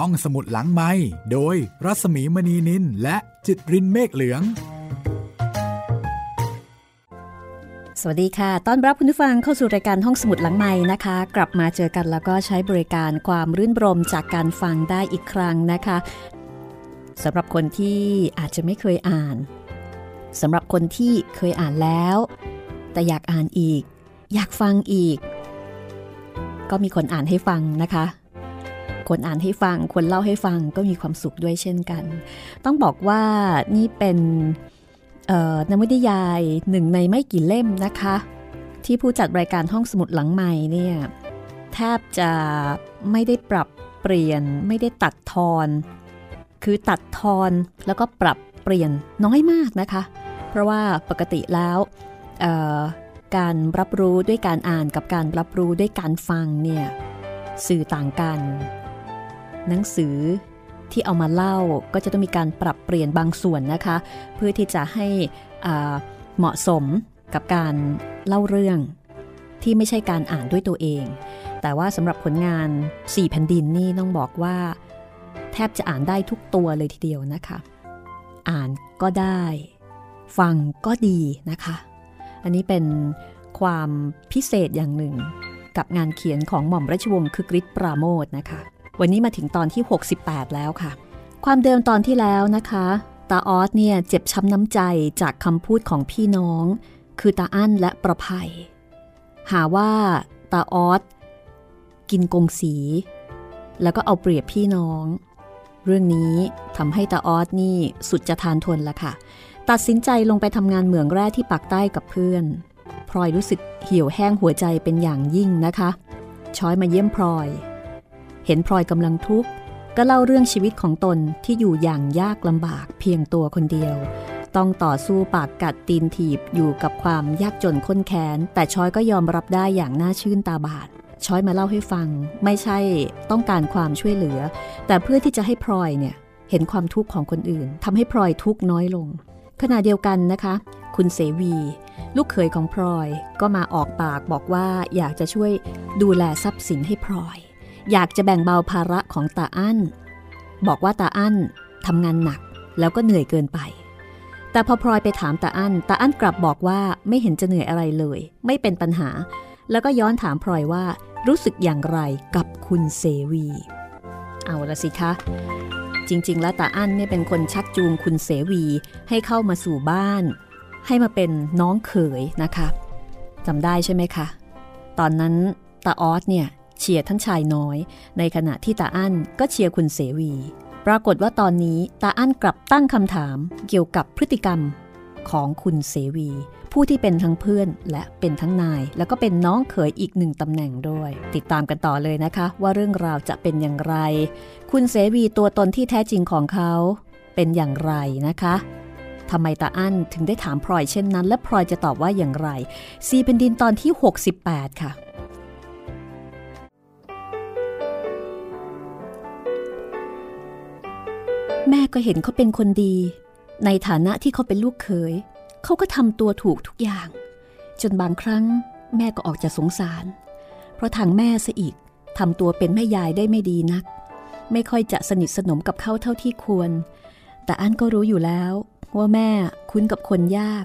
ห้องสมุดหลังไม้โดยรัสมีมณีนินและจิตรินเมฆเหลือง สวัสดีค่ะ ต้อนรับคุณผู้ฟังเข้าสู่รายการห้องสมุดหลังไม้นะคะ กลับมาเจอกันแล้วก็ใช้บริการความรื่นรมจากการฟังได้อีกครั้งนะคะสำหรับคนที่อาจจะไม่เคยอ่านสำหรับคนที่เคยอ่านแล้ว แต่อยากอ่านอีก อยากฟังอีก ก็มีคนอ่านให้ฟังนะคะ คนอ่านให้ฟัง คนเล่าให้ฟังก็มีความสุขด้วยเช่นกัน ต้องบอกว่านี่เป็นนวนิยายหนึ่งในไม่กี่เล่มนะคะ ที่ผู้จัดรายการห้องสมุดหลังใหม่เนี่ยแทบจะไม่ได้ปรับเปลี่ยน ไม่ได้ตัดทอน คือตัดทอนแล้วก็ปรับเปลี่ยนน้อยมากนะคะ เพราะว่าปกติแล้วการรับรู้ด้วยการอ่านกับการรับรู้ด้วยการฟังเนี่ยสื่อต่างกัน หนังสือที่เอามาเล่าก็จะต้องมีการปรับเปลี่ยนบางส่วนนะคะ เพื่อที่จะให้เหมาะสมกับการเล่าเรื่องที่ไม่ใช่การอ่านด้วยตัวเอง แต่ว่าสำหรับผลงาน 4 แผ่นดินนี่ต้องบอกว่า แทบจะอ่านได้ทุกตัวเลยทีเดียวนะคะ อ่านก็ได้ ฟังก็ดีนะคะ อันนี้เป็นความพิเศษอย่างหนึ่งกับงานเขียนของหม่อมราชวงศ์คึกฤทธิ์ปราโมทนะคะ วันนี้มาถึงตอนที่ 68 แล้วค่ะ ความเดิมตอนที่แล้วนะคะ ตาออสเนี่ยเจ็บช้ำน้ำใจจากคำพูดของพี่น้อง คือตาอั้นและประภัย หาว่าตาออสกินกงสี แล้วก็เอาเปรียบพี่น้อง เรื่องนี้ทำให้ตาออสนี่สุดจะทานทนละค่ะ ตัดสินใจลงไปทำงานเหมืองแร่ที่ปักใต้กับเพื่อนพลอยรู้สึกเหี่ยวแห้งหัวใจเป็นอย่างยิ่งนะคะ ช้อยมาเยี่ยมพลอย เห็นพลอยกำลังทุกข์ก็เล่าเรื่องชีวิตของตนที่อยู่อย่างยากลำบากเพียงตัวคนเดียว ต้องต่อสู้ปากกัดตีนถีบอยู่กับความยากจนข้นแค้น แต่ช้อยก็ยอมรับได้อย่างน่าชื่นตาบาดช้อยมาเล่าให้ฟัง ไม่ใช่ต้องการความช่วยเหลือ แต่เพื่อที่จะให้พลอยเนี่ยเห็นความทุกข์ของคนอื่นทำให้พลอยทุกข์น้อยลง ขณะเดียวกันนะคะ คุณเสวี ลูกเขยของพลอยก็มาออกปากบอกว่าอยากจะช่วยดูแลทรัพย์สินให้พลอย อยากจะแบ่งเบาภาระของตาอั้น บอกว่าตาอั้นทำงานหนักแล้วก็เหนื่อยเกินไป แต่พอพลอยไปถามตาอั้นตาอั้นกลับบอกว่าไม่เห็นจะเหนื่อยอะไรเลย ไม่เป็นปัญหา แล้วก็ย้อนถามพลอยว่ารู้สึกอย่างไรกับคุณเสวี เอาละสิคะ จริง ๆ แล้วตาอั้นเนี่ยเป็นคนชักจูงคุณเสวีให้เข้ามาสู่บ้าน ให้มาเป็นน้องเขยนะคะจำได้ใช่ไหมคะ ตอนนั้นตาออสเนี่ย เชียร์ท่านชายน้อย ในขณะที่ตาอั้นก็เชียร์คุณเสวี ปรากฏว่าตอนนี้ตาอั้นกลับตั้งคำถามเกี่ยวกับพฤติกรรมของคุณเสวี ผู้ที่เป็นทั้งเพื่อนและเป็นทั้งนาย แล้วก็เป็นน้องเขยอีกหนึ่งตำแหน่งด้วย ติดตามกันต่อเลยนะคะ ว่าเรื่องราวจะเป็นอย่างไร คุณเสวีตัวตนที่แท้จริงของเขาเป็นอย่างไรนะคะทำไมตาอั้นถึงได้ถามพลอยเช่นนั้น และพลอยจะตอบว่าอย่างไรซีเป็นดินตอนที่ 68 ค่ะ แม่ก็เห็นเขาเป็นคนดี ในฐานะที่เขาเป็นลูกเขยเขาก็ทำตัวถูกทุกอย่าง จนบางครั้งแม่ก็ออกจะสงสาร เพราะทางแม่ซะอีกทำตัวเป็นแม่ยายได้ไม่ดีนัก ไม่ค่อยจะสนิทสนมกับเขาเท่าที่ควร แต่อันก็รู้อยู่แล้ว ว่าแม่คุ้นกับคนยาก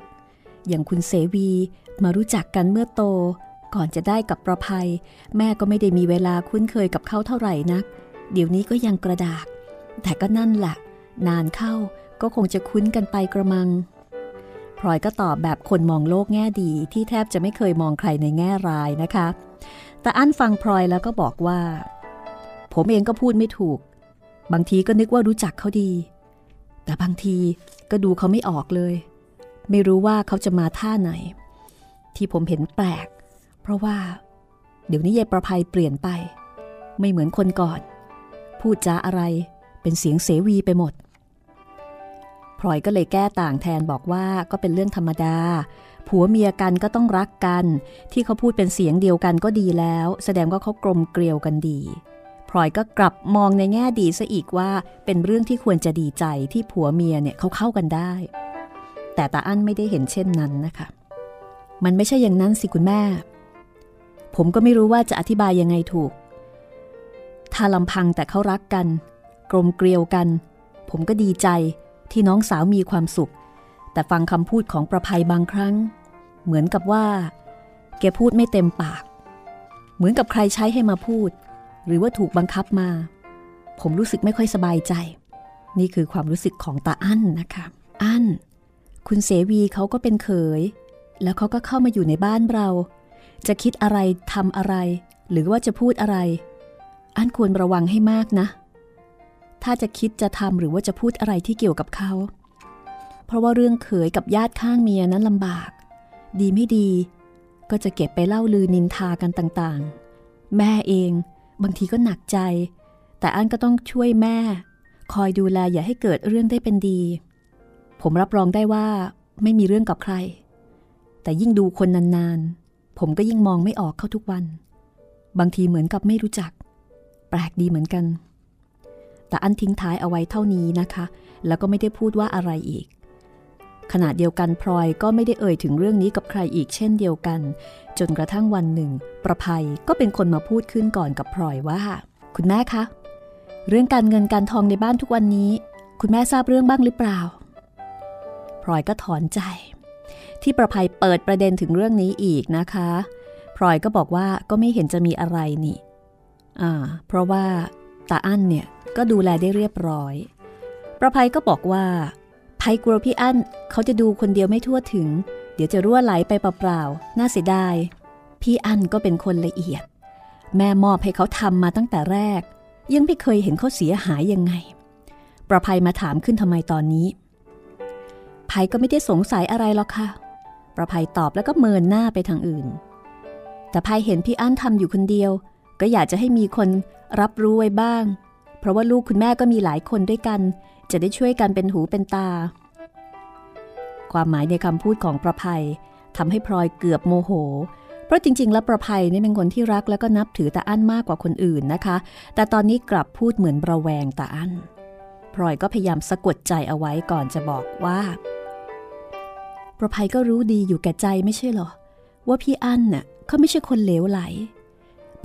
อย่างคุณเสวีมารู้จักกันเมื่อโต ก่อนจะได้กับประภัย แม่ก็ไม่ได้มีเวลาคุ้นเคยกับเขาเท่าไหร่นัก เดี๋ยวนี้ก็ยังกระดาก แต่ก็นั่นแหละ นานเข้าก็คงจะคุ้นกันไปกระมังพลอยก็ตอบแบบคนมองโลกแง่ดีที่แทบจะไม่เคยมองใครในแง่ร้ายนะคะ แต่อั้นฟังพลอยแล้วก็บอกว่า ผมเองก็พูดไม่ถูก บางทีก็นึกว่ารู้จักเขาดี แต่บางทีก็ดูเขาไม่ออกเลย ไม่รู้ว่าเขาจะมาท่าไหน ที่ผมเห็นแปลก เพราะว่า เดี๋ยวนี้ยายประภัยเปลี่ยนไป ไม่เหมือนคนก่อน พูดจาอะไรเป็นเสียงเสวีไปหมด ลอยก็เลยแก้ต่างแทนบอกว่าก็เป็นเรื่องธรรมดา ผัวเมียกันก็ต้องรักกัน ที่เขาพูดเป็นเสียงเดียวกันก็ดีแล้ว แสดงว่าเขากลมเกลียวกันดีพลอยก็กลับมองในแง่ดีซะอีกว่าเป็นเรื่องที่ควรจะดีใจที่ผัวเมียเนี่ยเขาเข้ากันได้ แต่ตาอั้นไม่ได้เห็นเช่นนั้นนะคะ มันไม่ใช่อย่างนั้นสิคุณแม่ ผมก็ไม่รู้ว่าจะอธิบายยังไงถูก ถ้าลำพังแต่เขารักกัน กลมเกลียวกัน ผมก็ดีใจ ที่น้องสาวมีความสุข แต่ฟังคำพูดของประภัยบางครั้ง เหมือนกับว่า แกพูดไม่เต็มปาก เหมือนกับใครใช้ให้มาพูด หรือว่าถูกบังคับมา ผมรู้สึกไม่ค่อยสบายใจ นี่คือความรู้สึกของตาอั้นนะคะ อั้น คุณเสวีเขาก็เป็นเขย แล้วเขาก็เข้ามาอยู่ในบ้านเรา จะคิดอะไรทำอะไร หรือว่าจะพูดอะไร อั้นควรระวังให้มากนะ ถ้าจะคิดจะทำหรือว่าจะพูดอะไรที่เกี่ยวกับเขา เพราะว่าเรื่องเขยกับญาติข้างเมียนั้นลำบาก ดีไม่ดี ก็จะเก็บไปเล่าลือนินทากันต่างๆ แม่เองบางทีก็หนักใจ แต่อันก็ต้องช่วยแม่ คอยดูแลอย่าให้เกิดเรื่องได้เป็นดี ผมรับรองได้ว่าไม่มีเรื่องกับใคร แต่ยิ่งดูคนนานๆ ผมก็ยิ่งมองไม่ออกเข้าทุกวัน บางทีเหมือนกับไม่รู้จัก แปลกดีเหมือนกัน แต่อันทิ้งท้ายเอาไว้เท่านี้นะคะ แล้วก็ไม่ได้พูดว่าอะไรอีก ขณะเดียวกันพลอยก็ไม่ได้เอ่ยถึงเรื่องนี้กับใครอีกเช่นเดียวกัน จนกระทั่งวันหนึ่ง ประภัยก็เป็นคนมาพูดขึ้นก่อนกับพลอยว่า คุณแม่คะ เรื่องการเงินการทองในบ้านทุกวันนี้ คุณแม่ทราบเรื่องบ้างหรือเปล่าพลอยก็ถอนใจ ที่ประภัยเปิดประเด็นถึงเรื่องนี้อีกนะคะพลอยก็บอกว่าก็ไม่เห็นจะมีอะไรนี่ อ่า เพราะว่า ตาอั้นเนี่ยก็ดูแลได้เรียบร้อย ประภัยก็บอกว่าภัยกลัวพี่อั้นเขาจะดูคนเดียวไม่ทั่วถึง เดี๋ยวจะรั่วไหลไปเปล่าๆ น่าเสียดาย พี่อั้นก็เป็นคนละเอียด แม่มอบให้เขาทำมาตั้งแต่แรก ยังไม่เคยเห็นเขาเสียหายยังไง ประภัยมาถามขึ้นทำไมตอนนี้ภัยก็ไม่ได้สงสัยอะไรหรอกค่ะ ประภัยตอบแล้วก็เมินหน้าไปทางอื่น แต่ภัยเห็นพี่อั้นทำอยู่คนเดียว ก็อยากจะให้มีคน รับรู้ไว้บ้าง เพราะว่าลูกคุณแม่ก็มีหลายคนด้วยกัน จะได้ช่วยกันเป็นหูเป็นตา ความหมายในคำพูดของประภัยทำให้พลอยเกือบโมโห เพราะจริง ๆ แล้วประภัยนี่เป็นคนที่รักแล้วก็นับถือตาอั้นมากกว่าคนอื่นนะคะ แต่ตอนนี้กลับพูดเหมือนระแวงตาอั้นพลอยก็พยายามสะกดใจเอาไว้ก่อนจะบอกว่า ประภัยก็รู้ดีอยู่แก่ใจไม่ใช่หรอ ว่าพี่อั้นน่ะเขาไม่ใช่คนเหลวไหล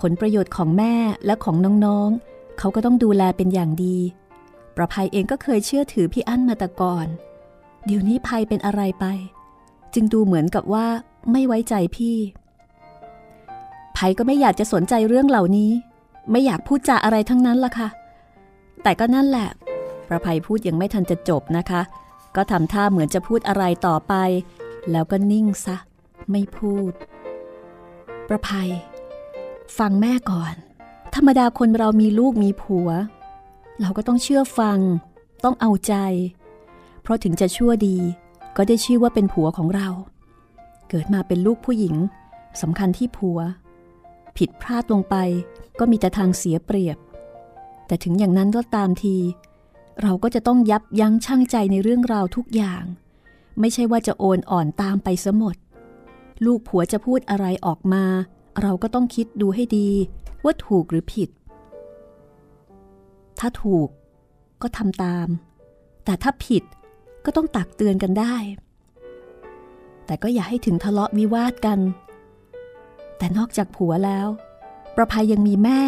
ผลประโยชน์ของแม่และของน้องๆ เขาก็ต้องดูแลเป็นอย่างดี ประภัยเองก็เคยเชื่อถือพี่อั้นมาแต่ก่อน เดี๋ยวนี้ภัยเป็นอะไรไป จึงดูเหมือนกับว่าไม่ไว้ใจพี่ภัยก็ไม่อยากจะสนใจเรื่องเหล่านี้ ไม่อยากพูดจาอะไรทั้งนั้นล่ะค่ะ แต่ก็นั่นแหละ ประภัยพูดยังไม่ทันจะจบนะคะ ก็ทำท่าเหมือนจะพูดอะไรต่อไป แล้วก็นิ่งซะ ไม่พูด ประภัย ฟังแม่ก่อน ธรรมดาคนเรามีลูกมีผัว เราก็ต้องเชื่อฟัง ต้องเอาใจ เพราะถึงจะชั่วดี ก็ได้ชื่อว่าเป็นผัวของเรา เกิดมาเป็นลูกผู้หญิงสำคัญที่ผัว ผิดพลาดลงไปก็มีแต่ทางเสียเปรียบ แต่ถึงอย่างนั้นก็ตามที เราก็จะต้องยับยั้งชั่งใจในเรื่องราวทุกอย่าง ไม่ใช่ว่าจะโอนอ่อนตามไปสมด ลูกผัวจะพูดอะไรออกมา เราก็ต้องคิดดูให้ดีว่าถูกหรือผิด ถ้าถูกก็ทำตาม แต่ถ้าผิดก็ต้องตักเตือนกันได้ แต่ก็อย่าให้ถึงทะเลาะวิวาทกัน แต่นอกจากผัวแล้ว ประภัยยังมีแม่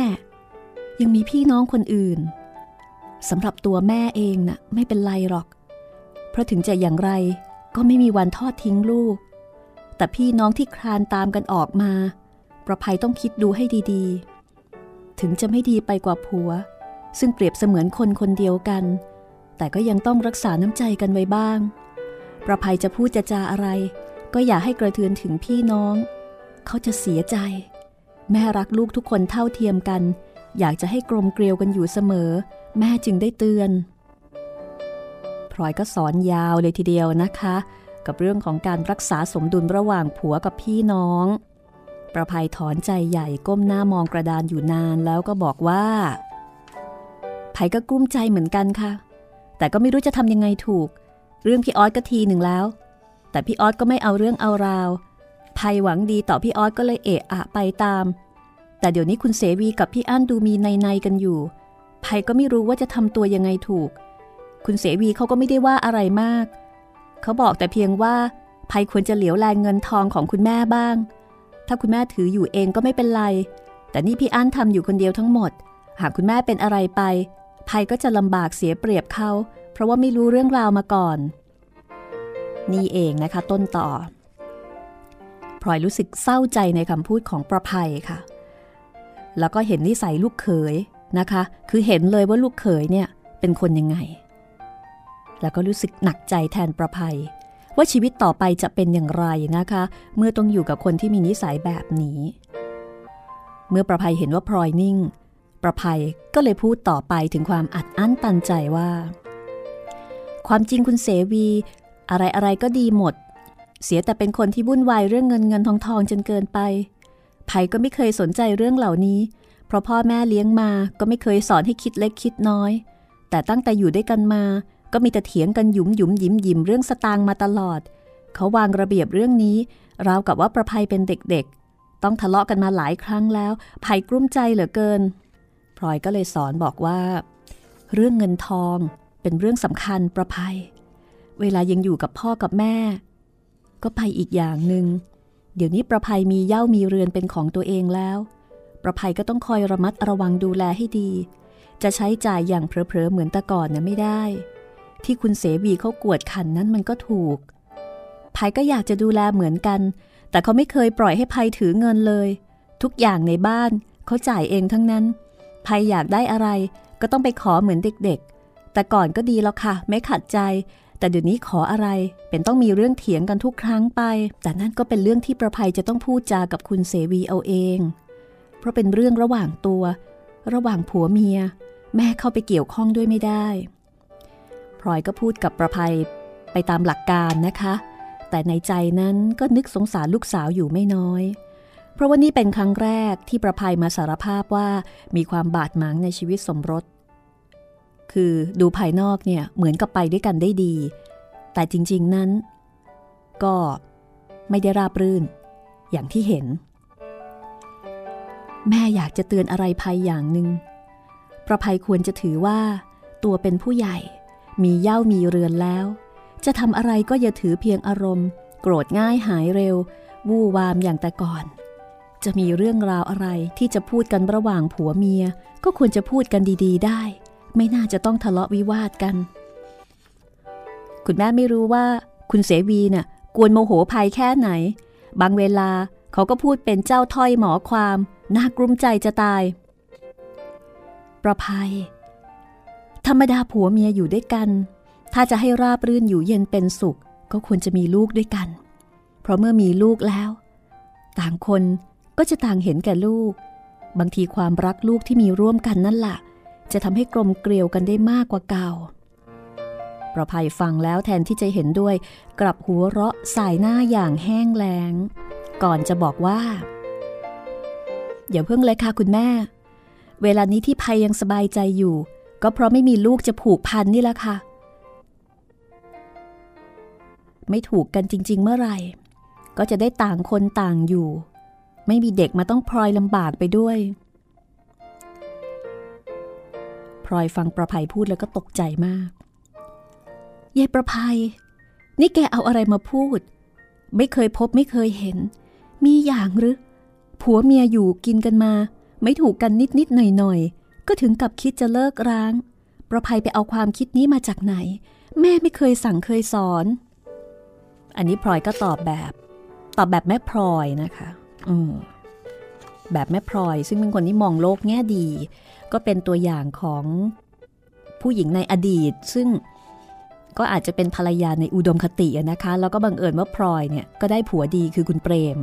ยังมีพี่น้องคนอื่นสำหรับตัวแม่เองนะ่ะไม่เป็นไรหรอก เพราะถึงจะอย่างไรก็ไม่มีวันทอดทิ้งลูก แต่พี่น้องที่คลานตามกันออกมา ประภัยต้องคิดดูให้ดีๆ ถึงจะไม่ดีไปกว่าผัว ซึ่งเปรียบเสมือนคนคนเดียวกัน แต่ก็ยังต้องรักษาน้ำใจกันไว้บ้าง ประภัยจะพูดจะจาอะไร ก็อย่าให้กระเทือนถึงพี่น้อง เขาจะเสียใจ แม่รักลูกทุกคนเท่าเทียมกัน อยากจะให้กลมเกลียวกันอยู่เสมอ แม่จึงได้เตือนพลอยก็สอนยาวเลยทีเดียวนะคะ กับเรื่องของการรักษาสมดุลระหว่างผัวกับพี่น้อง ประภัยถอนใจใหญ่ก้มหน้ามองกระดานอยู่นานแล้วก็บอกว่าไผก็กลุ้มใจเหมือนกันค่ะ แต่ก็ไม่รู้จะทำยังไงถูก เรื่องพี่ออสก็ทีหนึ่งแล้ว แต่พี่ออสก็ไม่เอาเรื่องเอาราวไผ่หวังดีต่อพี่ออสก็เลยเอะอะไปตาม แต่เดี๋ยวนี้คุณเสวีกับพี่อั้นดูมีในในกันอยู่ภัยก็ไม่รู้ว่าจะทำตัวยังไงถูก คุณเสวีเขาก็ไม่ได้ว่าอะไรมาก เขาบอกแต่เพียงว่าภัยควรจะเหลียวแลเงินทองของคุณแม่บ้าง ถ้าคุณแม่ถืออยู่เองก็ไม่เป็นไร แต่นี่พี่อั้นทำอยู่คนเดียวทั้งหมด หากคุณแม่เป็นอะไรไปภัยก็จะลำบากเสียเปรียบเขาเพราะว่าไม่รู้เรื่องราวมาก่อน นี่เองนะคะต้นต่อพลอยรู้สึกเศร้าใจในคำพูดของประภัยค่ะ แล้วก็เห็นนิสัยลูกเขยนะคะ คือเห็นเลยว่าลูกเขยเนี่ยเป็นคนยังไง แล้วก็รู้สึกหนักใจแทนประภัย ว่าชีวิตต่อไปจะเป็นอย่างไรนะคะ เมื่อต้องอยู่กับคนที่มีนิสัยแบบนี้ เมื่อประภัยเห็นว่าพลอยนิ่ง ประภัยก็เลยพูดต่อไปถึงความอัดอั้นตันใจว่า ความจริงคุณเสวี อะไรอะไรก็ดีหมด เสียแต่เป็นคนที่วุ่นวายเรื่องเงินเงินทองทองจนเกินไปไผ่ก็ไม่เคยสนใจเรื่องเหล่านี้ เพราะพ่อแม่เลี้ยงมาก็ไม่เคยสอนให้คิดเล็กคิดน้อย แต่ตั้งแต่อยู่ด้วยกันมา ก็มีแต่เถียงกันหยุมหยุมยิ้มยิ้มเรื่องสตางค์มาตลอด เขาวางระเบียบเรื่องนี้ ราวกับว่าประภัยเป็นเด็กๆ ต้องทะเลาะกันมาหลายครั้งแล้วไผ่กลุ้มใจเหลือเกินพลอยก็เลยสอนบอกว่า เรื่องเงินทองเป็นเรื่องสำคัญประภัย เวลายังอยู่กับพ่อกับแม่ ก็ไปอีกอย่างหนึง่งเดี๋ยวนี้ประภัยมีเย่ามีเรือนเป็นของตัวเองแล้ว ประภัยก็ต้องคอยระมัดระวังดูแลให้ดี จะใช้จ่ายอย่างเพลอๆเหมือนแต่ก่อนเนี่ยไม่ได้ ที่คุณเสวีเขากวดขันนั้นมันก็ถูกภัยก็อยากจะดูแลเหมือนกัน แต่เขาไม่เคยปล่อยให้ภัยถือเงินเลย ทุกอย่างในบ้านเขาจ่ายเองทั้งนั้นภัยอยากได้อะไร ก็ต้องไปขอเหมือนเด็กๆ แต่ก่อนก็ดีแล้วค่ะ ไม่ขัดใจ แต่เดี๋ยวนี้ขออะไร เป็นต้องมีเรื่องเถียงกันทุกครั้งไป แต่นั่นก็เป็นเรื่องที่ประภัยจะต้องพูดจากับคุณเสวีเอาเอง เพราะเป็นเรื่องระหว่างตัว ระหว่างผัวเมีย แม่เข้าไปเกี่ยวข้องด้วยไม่ได้ พลอยก็พูดกับประภัยไปตามหลักการนะคะ แต่ในใจนั้นก็นึกสงสารลูกสาวอยู่ไม่น้อย เพราะว่านี่เป็นครั้งแรกที่ประภัยมาสารภาพว่ามีความบาดหมางในชีวิตสมรส คือดูภายนอกเนี่ยเหมือนกับไปด้วยกันได้ดี แต่จริงๆนั้น ก็ไม่ได้ราบรื่น อย่างที่เห็น แม่อยากจะเตือนอะไรภัยอย่างหนึ่งประภัยควรจะถือว่าตัวเป็นผู้ใหญ่ มีเย่ามีเรือนแล้ว จะทำอะไรก็อย่าถือเพียงอารมณ์ โกรธง่ายหายเร็ว วู่วามอย่างแต่ก่อน จะมีเรื่องราวอะไรที่จะพูดกันระหว่างผัวเมีย ก็ควรจะพูดกันดีๆ ได้ ไม่น่าจะต้องทะเลาะวิวาทกัน คุณแม่ไม่รู้ว่า คุณเสวีเนะ่ะกวนโมโหภัยแค่ไหน บางเวลาเขาก็พูดเป็นเจ้าถ้อยหมอความ น่ากลุ้มใจจะตาย ประภัย ธรรมดาผัวเมียอยู่ด้วยกัน ถ้าจะให้ราบรื่นอยู่เย็นเป็นสุข ก็ควรจะมีลูกด้วยกัน เพราะเมื่อมีลูกแล้ว ต่างคนก็จะต่างเห็นแก่ลูก บางทีความรักลูกที่มีร่วมกันนั่นแหละจะทำให้กลมเกลียวกันได้มากกว่าเก่า ประภัยฟังแล้วแทนที่จะเห็นด้วย กลับหัวเราะสายหน้าอย่างแห้งแล้ง ก่อนจะบอกว่า อย่าเพิ่งเลยค่ะคุณแม่ เวลานี้ที่ภัยยังสบายใจอยู่ ก็เพราะไม่มีลูกจะผูกพันนี่แหละค่ะ ไม่ถูกกันจริง ๆ เมื่อไหร่ ก็จะได้ต่างคนต่างอยู่ ไม่มีเด็กมาต้องพลอยลำบากไปด้วยพลอยฟังประภัยพูดแล้วก็ตกใจมากยายประภัย นี่แกเอาอะไรมาพูด ไม่เคยพบไม่เคยเห็น มีอย่างหรือผัวเมียอยู่กินกันมา ไม่ถูกกันนิดนิดหน่อยหน่อย ก็ถึงกับคิดจะเลิกร้าง ประภัยไปเอาความคิดนี้มาจากไหน แม่ไม่เคยสั่งเคยสอน อันนี้พลอยก็ตอบแบบ ตอบแบบแม่พลอยนะคะ อืมแบบแม่พลอย ซึ่งเป็นคนที่มองโลกแง่ดี ก็เป็นตัวอย่างของผู้หญิงในอดีต ซึ่งก็อาจจะเป็นภรรยาในอุดมคตินะคะ แล้วก็บังเอิญว่าพลอยเนี่ยก็ได้ผัวดีคือคุณเปรม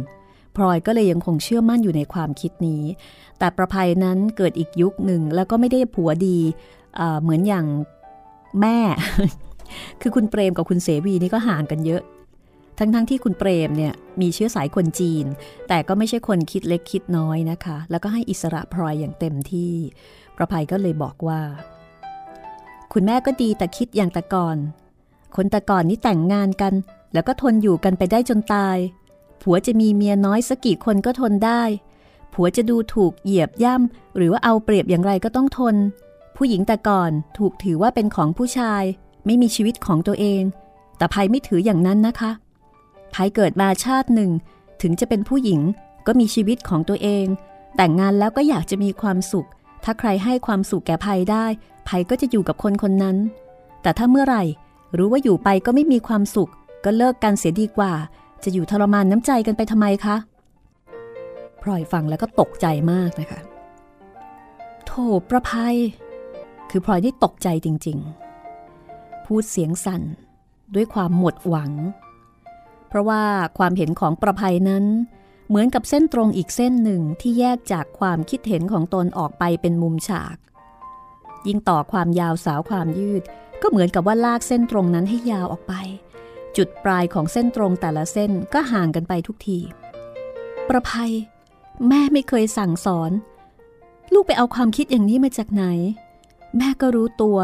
พลอยก็เลยยังคงเชื่อมั่นอยู่ในความคิดนี้ แต่ประภัยนั้นเกิดอีกยุคหนึ่งแล้วก็ไม่ได้ผัวดีเหมือนอย่างแม่ คือคุณเปรมกับคุณเสวีนี่ก็ห่างกันเยอะ ทั้งๆทที่คุณเปรมเนี่ยมีเชื้อสายคนจีน แต่ก็ไม่ใช่คนคิดเล็กคิดน้อยนะคะ แล้วก็ให้อิสระพลอยอย่างเต็มที่ ประภัยก็เลยบอกว่า คุณแม่ก็ดีแต่คิดอย่างแต่ก่อนคนแต่ก่อนนี่แต่งงานกัน แล้วก็ทนอยู่กันไปได้จนตาย ผัวจะมีเมียน้อยสักกี่คนก็ทนได้ ผัวจะดูถูกเหยียบย่ำ หรือว่าเอาเปรียบอย่างไรก็ต้องทน ผู้หญิงแต่ก่อนถูกถือว่าเป็นของผู้ชาย ไม่มีชีวิตของตัวเอง แต่ภัยไม่ถืออย่างนั้นนะคะภายเกิดมาชาติหนึ่ง ถึงจะเป็นผู้หญิงก็มีชีวิตของตัวเอง แต่งงานแล้วก็อยากจะมีความสุข ถ้าใครให้ความสุขแก่ภัยได้ภัยก็จะอยู่กับคนคนนั้น แต่ถ้าเมื่อไหร่ รู้ว่าอยู่ไปก็ไม่มีความสุข ก็เลิกกันเสียดีกว่า จะอยู่ทรมานน้ำใจกันไปทำไมคะพลอยฟังแล้วก็ตกใจมากนะคะโถประภัย คือพลอยที่ตกใจจริง ๆ พูดเสียงสั่นด้วยความหมดหวัง เพราะว่าความเห็นของประภัยนั้น เหมือนกับเส้นตรงอีกเส้นหนึ่งที่แยกจากความคิดเห็นของตนออกไปเป็นมุมฉาก ยิ่งต่อความยาวสาวความยืด ก็เหมือนกับว่าลากเส้นตรงนั้นให้ยาวออกไป จุดปลายของเส้นตรงแต่ละเส้นก็ห่างกันไปทุกที ประภัย แม่ไม่เคยสั่งสอน ลูกไปเอาความคิดอย่างนี้มาจากไหน แม่ก็รู้ตัว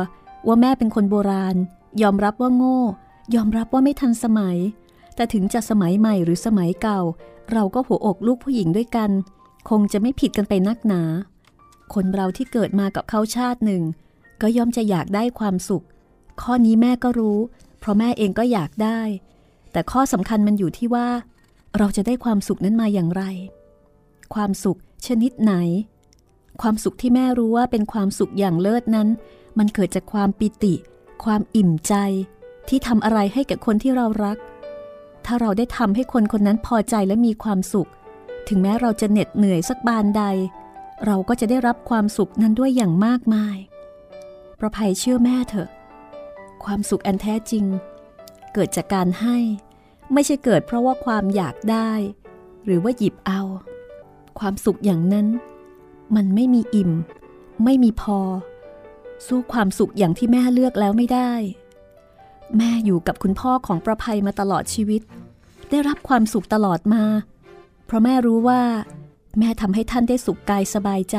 ว่าแม่เป็นคนโบราณ ยอมรับว่าโง่ ยอมรับว่าไม่ทันสมัย แต่ถึงจะสมัยใหม่หรือสมัยเก่า เราก็หัวอกลูกผู้หญิงด้วยกัน คงจะไม่ผิดกันไปนักหนา คนเราที่เกิดมากับเขาชาติหนึ่ง ก็ย่อมจะอยากได้ความสุข ข้อนี้แม่ก็รู้ เพราะแม่เองก็อยากได้ แต่ข้อสำคัญมันอยู่ที่ว่า เราจะได้ความสุขนั้นมาอย่างไร ความสุขชนิดไหน ความสุขที่แม่รู้ว่าเป็นความสุขอย่างเลิศนั้น มันเกิดจากความปิติ ความอิ่มใจ ที่ทำอะไรให้กับคนที่เรารัก ถ้าเราได้ทำให้คนคนนั้นพอใจและมีความสุข ถึงแม้เราจะเหน็ดเหนื่อยสักบานใด เราก็จะได้รับความสุขนั้นด้วยอย่างมากมายประภัยเชื่อแม่เถอะ ความสุขอันแท้จริง เกิดจากการให้ ไม่ใช่เกิดเพราะว่าความอยากได้ หรือว่าหยิบเอา ความสุขอย่างนั้น มันไม่มีอิ่ม ไม่มีพอ สู้ความสุขอย่างที่แม่เลือกแล้วไม่ได้ แม่อยู่กับคุณพ่อของประภัยมาตลอดชีวิต ได้รับความสุขตลอดมา เพราะแม่รู้ว่า แม่ทำให้ท่านได้สุขกายสบายใจ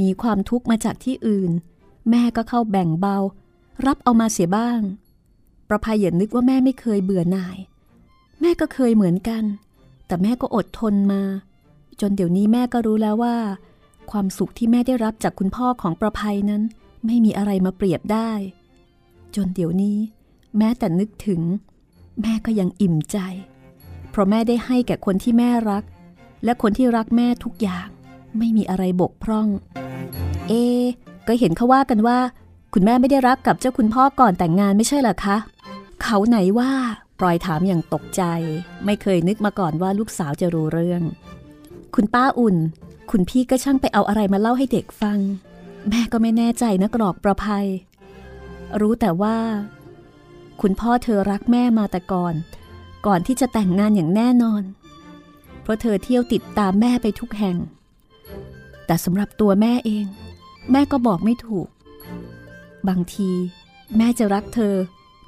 มีความทุกข์มาจากที่อื่น แม่ก็เข้าแบ่งเบา รับเอามาเสียบ้าง ประภัยอย่านึกว่าแม่ไม่เคยเบื่อหน่าย แม่ก็เคยเหมือนกัน แต่แม่ก็อดทนมา จนเดี๋ยวนี้แม่ก็รู้แล้วว่า ความสุขที่แม่ได้รับจากคุณพ่อของประภัยนั้น ไม่มีอะไรมาเปรียบได้ จนเดี๋ยวนี้ แม้แต่นึกถึง แม่ก็ยังอิ่มใจ เพราะแม่ได้ให้แก่คนที่แม่รัก และคนที่รักแม่ทุกอย่าง ไม่มีอะไรบกพร่อง เอ ก็เห็นเขาว่ากันว่า คุณแม่ไม่ได้รักกับเจ้าคุณพ่อก่อนแต่งงานไม่ใช่เหรอคะ เขาไหนว่าปลอยถามอย่างตกใจ ไม่เคยนึกมาก่อนว่าลูกสาวจะรู้เรื่อง คุณป้าอุ่น คุณพี่ก็ช่างไปเอาอะไรมาเล่าให้เด็กฟัง แม่ก็ไม่แน่ใจนะกรอกประภัย รู้แต่ว่า คุณพ่อเธอรักแม่มาแต่ก่อน ก่อนที่จะแต่งงานอย่างแน่นอน เพราะเธอเที่ยวติดตามแม่ไปทุกแห่ง แต่สำหรับตัวแม่เอง แม่ก็บอกไม่ถูก บางที แม่จะรักเธอ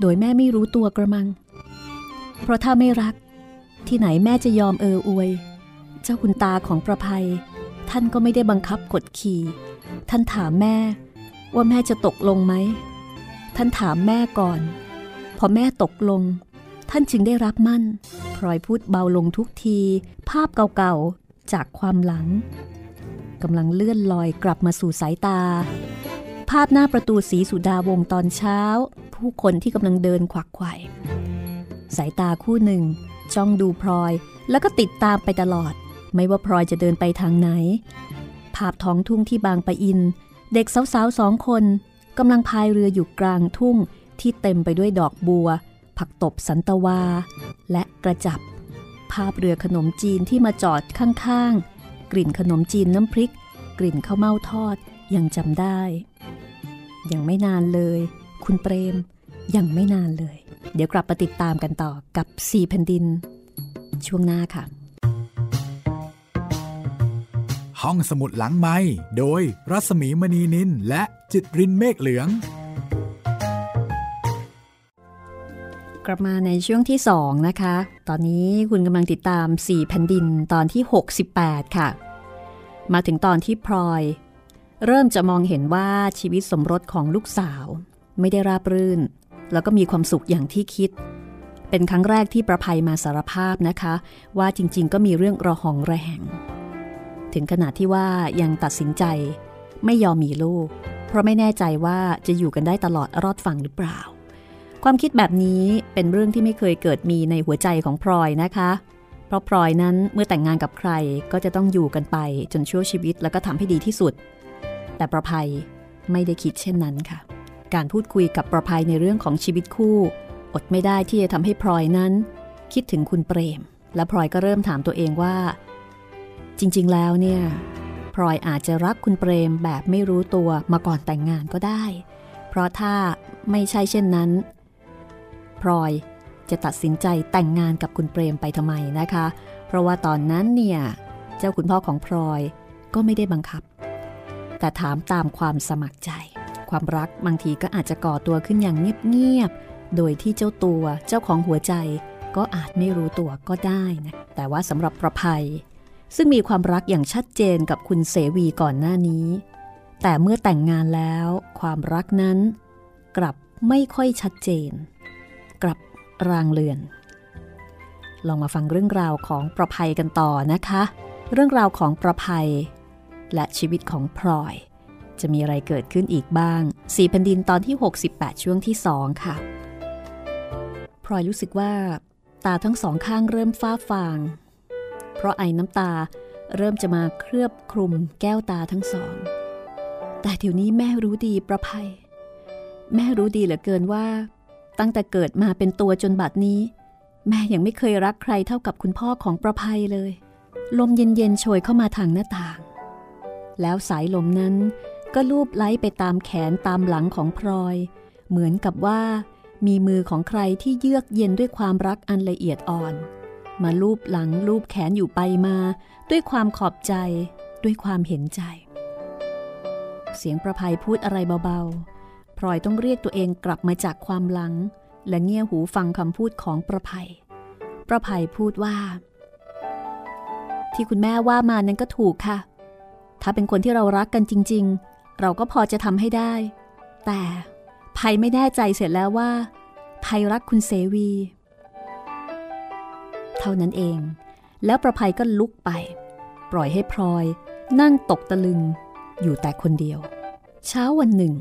โดยแม่ไม่รู้ตัวกระมัง เพราะถ้าไม่รัก ที่ไหนแม่จะยอมเอออวย เจ้าคุณตาของประภัย ท่านก็ไม่ได้บังคับกดขี่ ท่านถามแม่ว่าแม่จะตกลงไหม ท่านถามแม่ก่อน พอแม่ตกลง ท่านจึงได้รับมั่น พลอยพูดเบาลงทุกที ภาพเก่าๆ จากความหลังกำลังเลื่อนลอยกลับมาสู่สายตาาพหน้าประตูสีสุดาวงตอนเช้า ผู้คนที่กำลังเดินขวักไขว่สายตาคู่หนึ่ง จ้องดูพลอย แล้วก็ติดตามไปตลอด ไม่ว่าพลอยจะเดินไปทางไหน ภาพท้องทุ่งที่บางปะอิน เด็กสาวๆสองคนกำลังพายเรืออยู่กลางทุ่งที่เต็มไปด้วยดอกบัว ผักตบสันตวา และกระจับ ภาพเรือขนมจีนที่มาจอดข้างๆ กลิ่นขนมจีนน้ำพริก กลิ่นข้าวเม่าทอดยังจำได้ ยังไม่นานเลย คุณเปรม ยังไม่นานเลย เดี๋ยวกลับมาติดตามกันต่อกับสี่แผ่นดิน ช่วงหน้าค่ะ ห้องสมุดหลังไม้โดยรัสมีมณีนินและจิตรินเมฆเหลือง กลับมาในช่วงที่ 2 นะคะ ตอนนี้คุณกำลังติดตาม 4 แผ่นดินตอนที่ 68 ค่ะ มาถึงตอนที่พลอย เริ่มจะมองเห็นว่าชีวิตสมรสของลูกสาว ไม่ได้ราบรื่น แล้วก็มีความสุขอย่างที่คิด เป็นครั้งแรกที่ประภัยมาสารภาพนะคะ ว่าจริงๆ ก็มีเรื่องระหองระแหง ถึงขนาดที่ว่ายังตัดสินใจ ไม่ยอมมีลูก เพราะไม่แน่ใจว่าจะอยู่กันได้ตลอดรอดฝั่งหรือเปล่า ความคิดแบบนี้เป็นเรื่องที่ไม่เคยเกิดมีในหัวใจของพลอยนะคะเพราะพลอยนั้นเมื่อแต่งงานกับใครก็จะต้องอยู่กันไปจนชั่วชีวิตแล้วก็ทำให้ดีที่สุด แต่ประภัยไม่ได้คิดเช่นนั้นค่ะ การพูดคุยกับประภัยในเรื่องของชีวิตคู่ อดไม่ได้ที่จะทำให้พลอยนั้น คิดถึงคุณเปรม และพลอยก็เริ่มถามตัวเองว่า จริง ๆ แล้วเนี่ยพลอยอาจจะรักคุณเปรมแบบไม่รู้ตัวมาก่อนแต่งงานก็ได้ เพราะถ้าไม่ใช่เช่นนั้นพลอยจะตัดสินใจแต่งงานกับคุณเปรมไปทำไมนะคะ เพราะว่าตอนนั้นเนี่ย เจ้าคุณพ่อของพลอยก็ไม่ได้บังคับ แต่ถามตามความสมัครใจ ความรักบางทีก็อาจจะก่อตัวขึ้นอย่างเงียบๆ โดยที่เจ้าตัวเจ้าของหัวใจ ก็อาจไม่รู้ตัวก็ได้นะ แต่ว่าสำหรับประภัย ซึ่งมีความรักอย่างชัดเจนกับคุณเสวีก่อนหน้านี้ แต่เมื่อแต่งงานแล้ว ความรักนั้น กลับไม่ค่อยชัดเจน กลับรางเลือน ลองมาฟังเรื่องราวของประภัยกันต่อนะคะ เรื่องราวของประภัย และชีวิตของพลอย จะมีอะไรเกิดขึ้นอีกบ้างสี่แผ่นดินตอนที่ 68 ช่วงที่สองค่ะพลอยรู้สึกว่า ตาทั้งสองข้างเริ่มฟ้าฟาง เพราะไอ้น้ำตาเริ่มจะมาเคลือบคลุมแก้วตาทั้งสอง แต่เดี๋ยวนี้แม่รู้ดีประภัย แม่รู้ดีเหลือเกินว่า ตั้งแต่เกิดมาเป็นตัวจนบัดนี้ แม่ยังไม่เคยรักใครเท่ากับคุณพ่อของประภัยเลย ลมเย็นๆโชยเข้ามาทางหน้าต่าง แล้วสายลมนั้นก็ลูบไล้ไปตามแขนตามหลังของพลอย เหมือนกับว่า มีมือของใครที่เยือกเย็นด้วยความรักอันละเอียดอ่อน มาลูบหลังลูบแขนอยู่ไปมา ด้วยความขอบใจ ด้วยความเห็นใจ เสียงประภัยพูดอะไรเบาๆพลอยต้องเรียกตัวเองกลับมาจากความหลัง และเงี่ยหูฟังคำพูดของประภัย ประภัยพูดว่า ที่คุณแม่ว่ามานั้นก็ถูกค่ะ ถ้าเป็นคนที่เรารักกันจริง ๆ เราก็พอจะทำให้ได้ แต่ภัยไม่แน่ใจเสร็จแล้วว่าภัยรักคุณเสวี เท่านั้นเอง แล้วประภัยก็ลุกไป ปล่อยให้พลอย นั่งตกตะลึง อยู่แต่คนเดียว เช้าวันหนึ่ง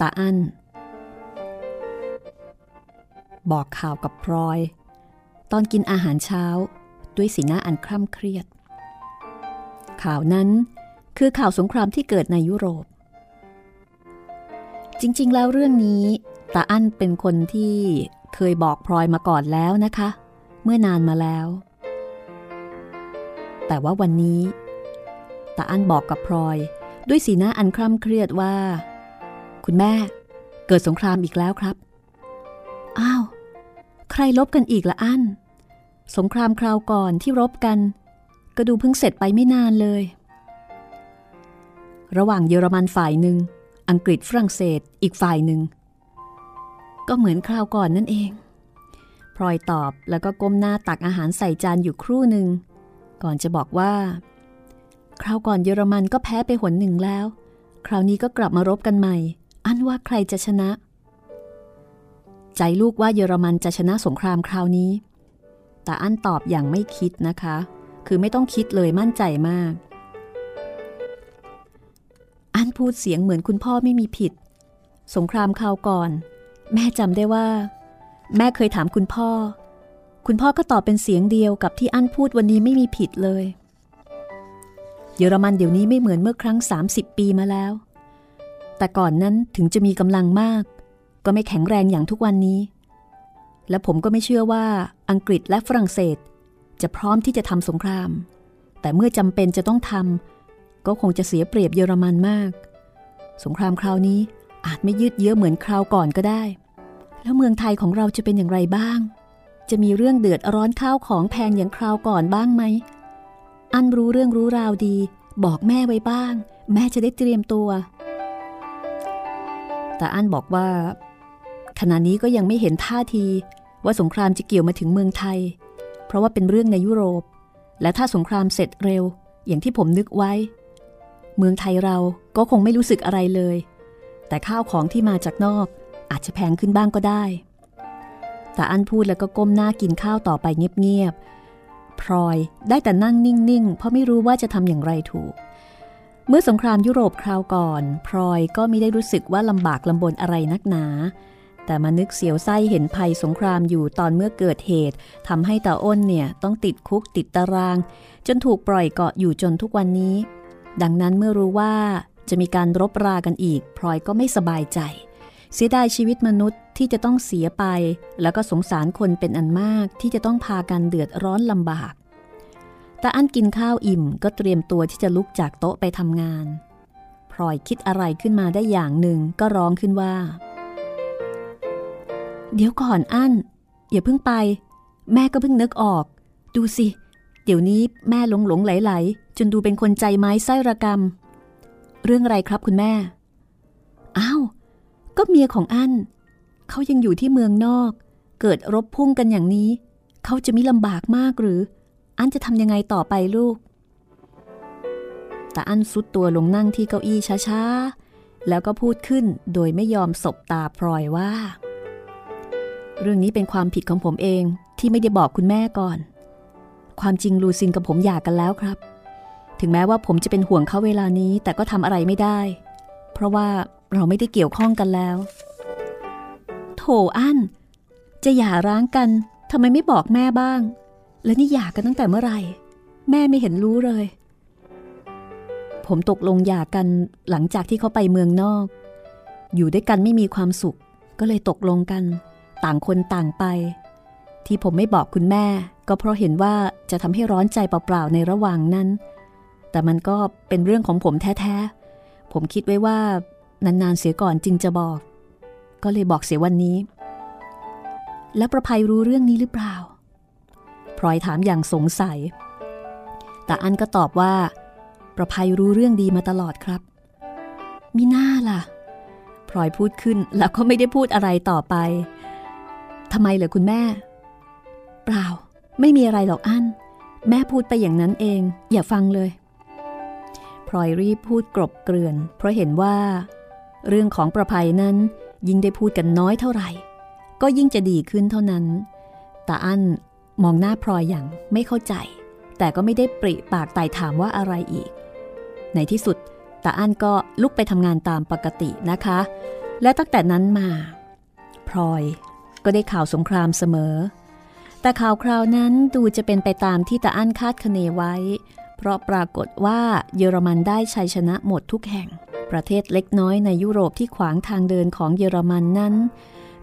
ตาอั้นบอกข่าวกับพลอย ตอนกินอาหารเช้า ด้วยสีหน้าอันคร่ำเครียด ข่าวนั้น คือข่าวสงครามที่เกิดในยุโรป จริงๆ แล้วเรื่องนี้ตาอั้นเป็นคนที่เคยบอกพลอยมาก่อนแล้วนะคะ เมื่อนานมาแล้ว แต่ว่าวันนี้ตาอั้นบอกกับพลอย ด้วยสีหน้าอันคร่ำเครียดว่า คุณแม่ เกิดสงครามอีกแล้วครับ อ้าว ใครลบกันอีกละอั้น สงครามคราวก่อนที่รบกัน ก็ดูเพิ่งเสร็จไปไม่นานเลย ระหว่างเยอรมันฝ่ายหนึ่ง อังกฤษฝรั่งเศสอีกฝ่ายหนึ่ง ก็เหมือนคราวก่อนนั่นเอง พลอยตอบแล้วก็ก้มหน้าตักอาหารใส่จานอยู่ครู่หนึ่ง ก่อนจะบอกว่า คราวก่อนเยอรมันก็แพ้ไปหนหนึ่งแล้ว คราวนี้ก็กลับมารบกันใหม่ อันว่าใครจะชนะ ใจลูกว่าเยอรมันจะชนะสงครามคราวนี้ แต่อันตอบอย่างไม่คิดนะคะ คือไม่ต้องคิดเลยมั่นใจมาก อันพูดเสียงเหมือนคุณพ่อไม่มีผิด สงครามคราวก่อน แม่จำได้ว่า แม่เคยถามคุณพ่อ คุณพ่อก็ตอบเป็นเสียงเดียวกับที่อันพูดวันนี้ไม่มีผิดเลย เยอรมันเดี๋ยวนี้ไม่เหมือนเมื่อครั้ง 30 ปีมาแล้ว แต่ก่อนนั้นถึงจะมีกำลังมาก ก็ไม่แข็งแรงอย่างทุกวันนี้และผมก็ไม่เชื่อว่าอังกฤษและฝรั่งเศส จะพร้อมที่จะทำสงคราม แต่เมื่อจำเป็นจะต้องทำก็คงจะเสียเปรียบเยอรมันมาก สงครามคราวนี้อาจไม่ยืดเยื้อเหมือนคราวก่อนก็ได้ แล้วเมืองไทยของเราจะเป็นอย่างไรบ้าง จะมีเรื่องเดือดร้อนข้าวของแพงอย่างคราวก่อนบ้างไหม อันรู้เรื่องรู้ราวดี บอกแม่ไว้บ้าง แม่จะได้เตรียมตัว แต่อันบอกว่า ขณะนี้ก็ยังไม่เห็นท่าทีว่าสงครามจะเกี่ยวมาถึงเมืองไทย เพราะว่าเป็นเรื่องในยุโรป และถ้าสงครามเสร็จเร็ว อย่างที่ผมนึกไว้ เมืองไทยเราก็คงไม่รู้สึกอะไรเลย แต่ข้าวของที่มาจากนอกอาจจะแพงขึ้นบ้างก็ได้ แต่อันพูดแล้วก็ก้มหน้ากินข้าวต่อไปเงียบๆพลอยได้แต่นั่งนิ่งๆ เพราะไม่รู้ว่าจะทำอย่างไรถูก เมื่อสงครามยุโรปคราวก่อน พลอยก็ไม่ได้รู้สึกว่าลำบากลำบนอะไรนักหนา แต่มานึกเสียวไส้เห็นภัยสงครามอยู่ตอนเมื่อเกิดเหตุทำให้ตาอ้นเนี่ยต้องติดคุกติดตาราง จนถูกปล่อยเกาะอยู่จนทุกวันนี้ ดังนั้นเมื่อรู้ว่าจะมีการรบรากันอีก พลอยก็ไม่สบายใจ เสียดายชีวิตมนุษย์ที่จะต้องเสียไป แล้วก็สงสารคนเป็นอันมากที่จะต้องพากันเดือดร้อนลำบากต่อันกินข้าวอิ่มก็เตรียมตัวที่จะลุกจากโต๊ะไปทำงาน พลอยคิดอะไรขึ้นมาได้อย่างหนึ่งก็ร้องขึ้นว่า เดี๋ยวก่อนอั้นอย่าเพิ่งไป แม่ก็เพิ่งนึกออก ดูสิ เดี๋ยวนี้แม่หลงหลงไหลๆ จนดูเป็นคนใจไม้ไส้ระกรรม เรื่องอะไรครับคุณแม่ อ้าว ก็เมียของอั้นเขายังอยู่ที่เมืองนอก เกิดรบพุ่งกันอย่างนี้ เขาจะม่ลำบากมากหรือ อั้นจะทำยังไงต่อไปลูกแต่อั้นซุดตัวลงนั่งที่เก้าอี้ช้าๆ แล้วก็พูดขึ้นโดยไม่ยอมสบตาพลอยว่า เรื่องนี้เป็นความผิดของผมเองที่ไม่ได้บอกคุณแม่ก่อน ความจริงลูซินกับผมหย่ากันแล้วครับ ถึงแม้ว่าผมจะเป็นห่วงเขาเวลานี้แต่ก็ทำอะไรไม่ได้ เพราะว่าเราไม่ได้เกี่ยวข้องกันแล้ว โถอั้น จะหย่าร้างกันทำไมไม่บอกแม่บ้าง แล้วนี่หย่ากันตั้งแต่เมื่อไหร่ แม่ไม่เห็นรู้เลย ผมตกลงหย่ากันหลังจากที่เขาไปเมืองนอก อยู่ด้วยกันไม่มีความสุข ก็เลยตกลงกัน ต่างคนต่างไป ที่ผมไม่บอกคุณแม่ ก็เพราะเห็นว่าจะทำให้ร้อนใจเปล่าๆในระหว่างนั้น แต่มันก็เป็นเรื่องของผมแท้ๆ ผมคิดไว้ว่านานๆเสียก่อนจึงจะบอก ก็เลยบอกเสียวันนี้ แล้วประภัยรู้เรื่องนี้หรือเปล่าพลอยถามอย่างสงสัย แต่อันก็ตอบว่า ประภัยรู้เรื่องดีมาตลอดครับมิน่าล่ะพลอยพูดขึ้นแล้วก็ไม่ได้พูดอะไรต่อไป ทำไมเหรอคุณแม่ เปล่า ไม่มีอะไรหรอกอันแม่พูดไปอย่างนั้นเอง อย่าฟังเลยพลอยรีบพูดกรบเกลื่อน เพราะเห็นว่า เรื่องของประภัยนั้นยิ่งได้พูดกันน้อยเท่าไหร่ ก็ยิ่งจะดีขึ้นเท่านั้นตาอั้นมองหน้าพลอยอย่างไม่เข้าใจ แต่ก็ไม่ได้ปริปากไต่ถามว่าอะไรอีก ในที่สุดตาอั้นก็ลุกไปทำงานตามปกตินะคะ และตั้งแต่นั้นมา พลอย ก็ได้ข่าวสงครามเสมอ แต่ข่าวคราวนั้นดูจะเป็นไปตามที่ตาอั้นคาดคะเนไว้ เพราะปรากฏว่าเยอรมันได้ชัยชนะหมดทุกแห่ง ประเทศเล็กน้อยในยุโรปที่ขวางทางเดินของเยอรมันนั้น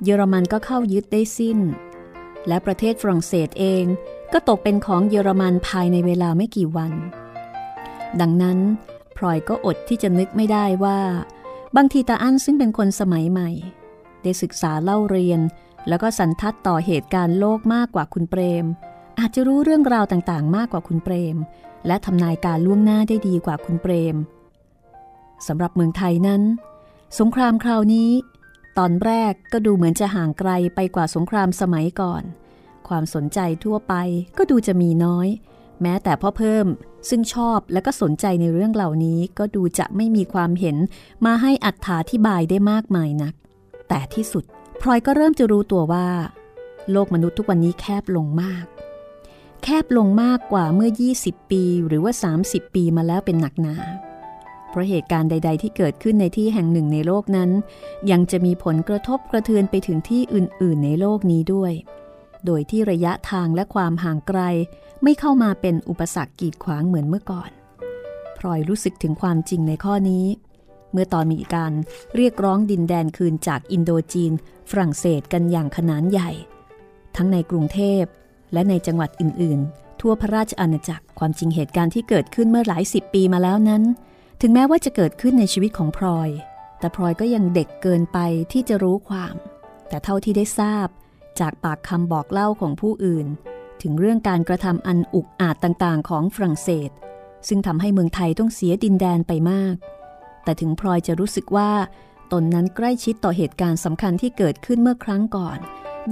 เยอรมันก็เข้ายึดได้สิ้น และประเทศฝรั่งเศสเองก็ตกเป็นของเยอรมันภายในเวลาไม่กี่วัน ดังนั้นพลอยก็อดที่จะนึกไม่ได้ว่า บางทีตาอั้นซึ่งเป็นคนสมัยใหม่ ได้ศึกษาเล่าเรียน แล้วก็สันทัดต่อเหตุการณ์โลกมากกว่าคุณเปรม อาจจะรู้เรื่องราวต่างๆ มากกว่าคุณเปรม และทำนายการล่วงหน้าได้ดีกว่าคุณเปรมสำหรับเมืองไทยนั้น สงครามคราวนี้ ตอนแรกก็ดูเหมือนจะห่างไกลไปกว่าสงครามสมัยก่อน ความสนใจทั่วไปก็ดูจะมีน้อย แม้แต่พ่อเพิ่มซึ่งชอบและก็สนใจในเรื่องเหล่านี้ก็ดูจะไม่มีความเห็นมาให้อัถาธิบายได้มากมายนัก แต่ที่สุด พลอยก็เริ่มจะรู้ตัวว่า โลกมนุษย์ทุกวันนี้แคบลงมาก แคบลงมากกว่าเมื่อ 20 ปีหรือว่า 30 ปีมาแล้วเป็นหนักหนาเพราะเหตุการณ์ใด ๆ ที่เกิดขึ้นในที่แห่งหนึ่งในโลกนั้น ยังจะมีผลกระทบกระเทือนไปถึงที่อื่น ๆ ในโลกนี้ด้วย โดยที่ระยะทางและความห่างไกล ไม่เข้ามาเป็นอุปสรรคกีดขวางเหมือนเมื่อก่อนพลอยรู้สึกถึงความจริงในข้อนี้ เมื่อตอนมีการเรียกร้องดินแดนคืนจากอินโดจีน ฝรั่งเศสกันอย่างขนานใหญ่ ทั้งในกรุงเทพ และในจังหวัดอื่น ๆ ทั่วพระราชอาณาจักรความจริงเหตุการณ์ที่เกิดขึ้นเมื่อหลายสิบปีมาแล้วนั้น ถึงแม้ว่าจะเกิดขึ้นในชีวิตของพลอย แต่พลอยก็ยังเด็กเกินไปที่จะรู้ความ แต่เท่าที่ได้ทราบ จากปากคำบอกเล่าของผู้อื่น ถึงเรื่องการกระทำอันอุกอาจต่างๆ ของฝรั่งเศส ซึ่งทำให้เมืองไทยต้องเสียดินแดนไปมาก แต่ถึงพลอยจะรู้สึกว่า ตนนั้นใกล้ชิดต่อเหตุการณ์สำคัญที่เกิดขึ้นเมื่อครั้งก่อน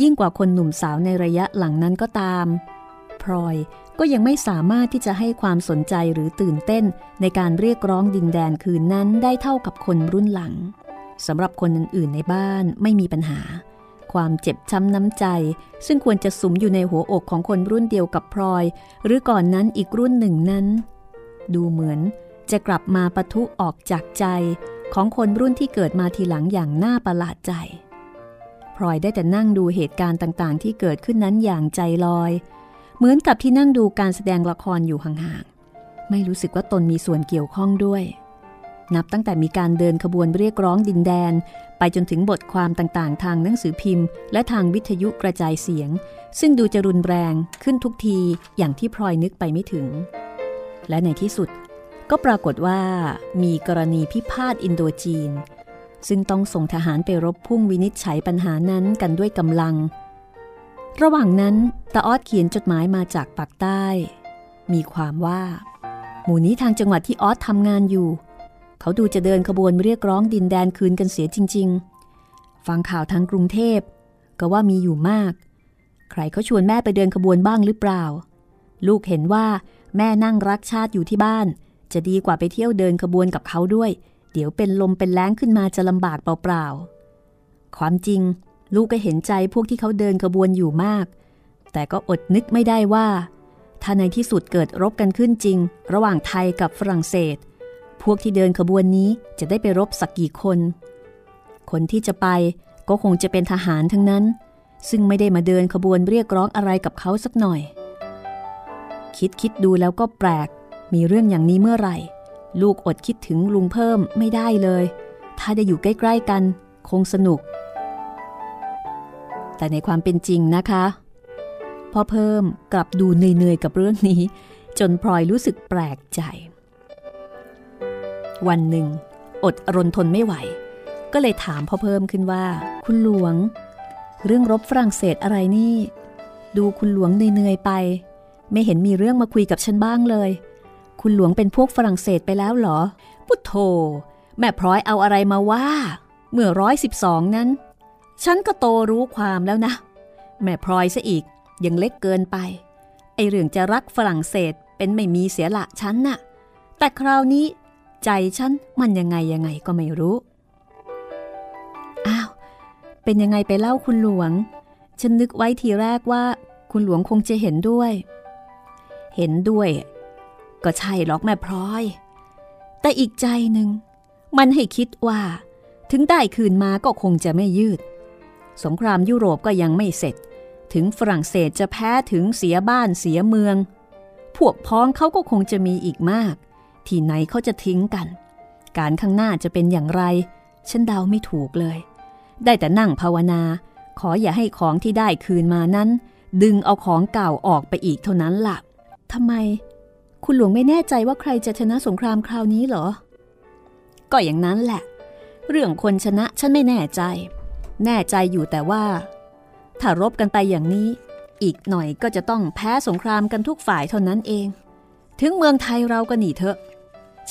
ยิ่งกว่าคนหนุ่มสาวในระยะหลังนั้นก็ตาม พลอยก็ยังไม่สามารถที่จะให้ความสนใจหรือตื่นเต้น ในการเรียกร้องดินแดนคืนนั้นได้เท่ากับคนรุ่นหลังสำหรับคนอื่นๆในบ้านไม่มีปัญหา ความเจ็บช้ำน้ำใจ ซึ่งควรจะสุมอยู่ในหัวอกของคนรุ่นเดียวกับพลอย หรือก่อนนั้นอีกรุ่นหนึ่งนั้น ดูเหมือน จะกลับมาปะทุออกจากใจของคนรุ่นที่เกิดมาทีหลังอย่างน่าประหลาดใจพลอยได้แต่นั่งดูเหตุการณ์ต่างๆ ที่เกิดขึ้นนั้นอย่างใจลอย เหมือนกับที่นั่งดูการแสดงละครอยู่ห่างๆ ไม่รู้สึกว่าตนมีส่วนเกี่ยวข้องด้วย นับตั้งแต่มีการเดินขบวนเรียกร้องดินแดน ไปจนถึงบทความต่างๆ ทางหนังสือพิมพ์ และทางวิทยุกระจายเสียง ซึ่งดูจะรุนแรงขึ้นทุกทีอย่างที่พลอยนึกไปไม่ถึง และในที่สุด ก็ปรากฏว่ามีกรณีพิพาทอินโดจีน ซึ่งต้องส่งทหารไปรบพุ่งวินิจฉัยปัญหานั้นกันด้วยกำลัง ระหว่างนั้นตาออดเขียนจดหมายมาจากปากใต้ มีความว่า หมู่นี้ทางจังหวัดที่ออสทำงานอยู่ เขาดูจะเดินขบวนเรียกร้องดินแดนคืนกันเสียจริง ๆ ฟังข่าวทางกรุงเทพก็ว่ามีอยู่มาก ใครเขาชวนแม่ไปเดินขบวนบ้างหรือเปล่า ลูกเห็นว่าแม่นั่งรักชาติอยู่ที่บ้าน จะดีกว่าไปเที่ยวเดินขบวนกับเขาด้วย เดี๋ยวเป็นลมเป็นแล้งขึ้นมาจะลำบากเปล่าๆ ความจริง ลูกก็เห็นใจพวกที่เขาเดินขบวนอยู่มาก แต่ก็อดนึกไม่ได้ว่า ถ้าในที่สุดเกิดรบกันขึ้นจริง ระหว่างไทยกับฝรั่งเศส พวกที่เดินขบวนนี้จะได้ไปรบสักกี่คน คนที่จะไปก็คงจะเป็นทหารทั้งนั้น ซึ่งไม่ได้มาเดินขบวนเรียกร้องอะไรกับเขาสักหน่อย คิดคิดดูแล้วก็แปลก มีเรื่องอย่างนี้เมื่อไหร่ ลูกอดคิดถึงลุงเพิ่มไม่ได้เลย ถ้าได้อยู่ใกล้ๆกัน คงสนุก แต่ในความเป็นจริงนะคะพ่อเพิ่มกลับดูเหนื่อยๆกับเรื่องนี้ จนพลอยรู้สึกแปลกใจ วันหนึ่ง อดรนทนไม่ไหว ก็เลยถามพ่อเพิ่มขึ้นว่า คุณหลวง เรื่องรบฝรั่งเศสอะไรนี่ ดูคุณหลวงเหนื่อยๆไป ไม่เห็นมีเรื่องมาคุยกับฉันบ้างเลย คุณหลวงเป็นพวกฝรั่งเศสไปแล้วเหรอ พุทโธ แม่พร้อยเอาอะไรมาว่า เมื่อร้อยสิบสองนั้น ฉันก็โตรู้ความแล้วนะ แม่พลอยซะอีก ยังเล็กเกินไป ไอเรื่องจะรักฝรั่งเศสเป็นไม่มีเสียละฉันน่ะ แต่คราวนี้ ใจฉันมันยังไงยังไงก็ไม่รู้ อ้าว เป็นยังไงไปเล่าคุณหลวง ฉันนึกไว้ทีแรกว่า คุณหลวงคงจะเห็นด้วย เห็นด้วย ก็ใช่หรอกแม่พลอย แต่อีกใจหนึ่งมันให้คิดว่า ถึงได้คืนมาก็คงจะไม่ยืด สงครามยุโรปก็ยังไม่เสร็จ ถึงฝรั่งเศสจะแพ้ถึงเสียบ้านเสียเมือง พวกพ้องเขาก็คงจะมีอีกมาก ที่ไหนเขาจะทิ้งกัน การข้างหน้าจะเป็นอย่างไร ฉันเดาไม่ถูกเลย ได้แต่นั่งภาวนา ขออย่าให้ของที่ได้คืนมานั้น ดึงเอาของเก่าออกไปอีกเท่านั้นละ่ะทำไม คุณหลวงไม่แน่ใจว่าใครจะชนะสงครามคราวนี้เหรอ ก็อย่างนั้นแหละ เรื่องคนชนะฉันไม่แน่ใจ แน่ใจอยู่แต่ว่า ถ้ารบกันไปอย่างนี้ อีกหน่อยก็จะต้องแพ้สงครามกันทุกฝ่ายเท่านั้นเอง ถึงเมืองไทยเราก็หนีเถอะ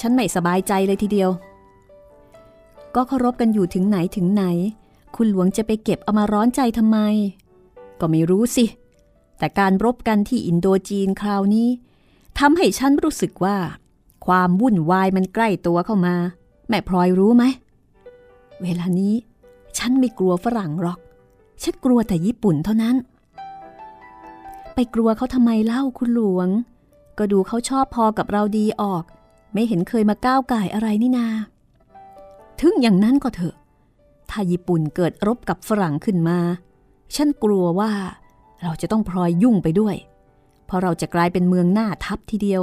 ฉันไม่สบายใจเลยทีเดียว ก็เคารพกันอยู่ถึงไหนถึงไหน คุณหลวงจะไปเก็บเอามาร้อนใจทำไม ก็ไม่รู้สิ แต่การรบกันที่อินโดจีนคราวนี้ ทำให้ฉันรู้สึกว่า ความวุ่นวายมันใกล้ตัวเข้ามา แม่พลอยรู้ไหม เวลานี้ฉันไม่กลัวฝรั่งหรอก ฉันกลัวแต่ญี่ปุ่นเท่านั้น ไปกลัวเขาทำไมเล่าคุณหลวง ก็ดูเขาชอบพอกับเราดีออก ไม่เห็นเคยมาก้าวไก่อะไรนี่นา ถึงอย่างนั้นก็เถอะ ถ้าญี่ปุ่นเกิดรบกับฝรั่งขึ้นมา ฉันกลัวว่าเราจะต้องพลอยยุ่งไปด้วย เพราะเราจะกลายเป็นเมืองหน้าทับทีเดียว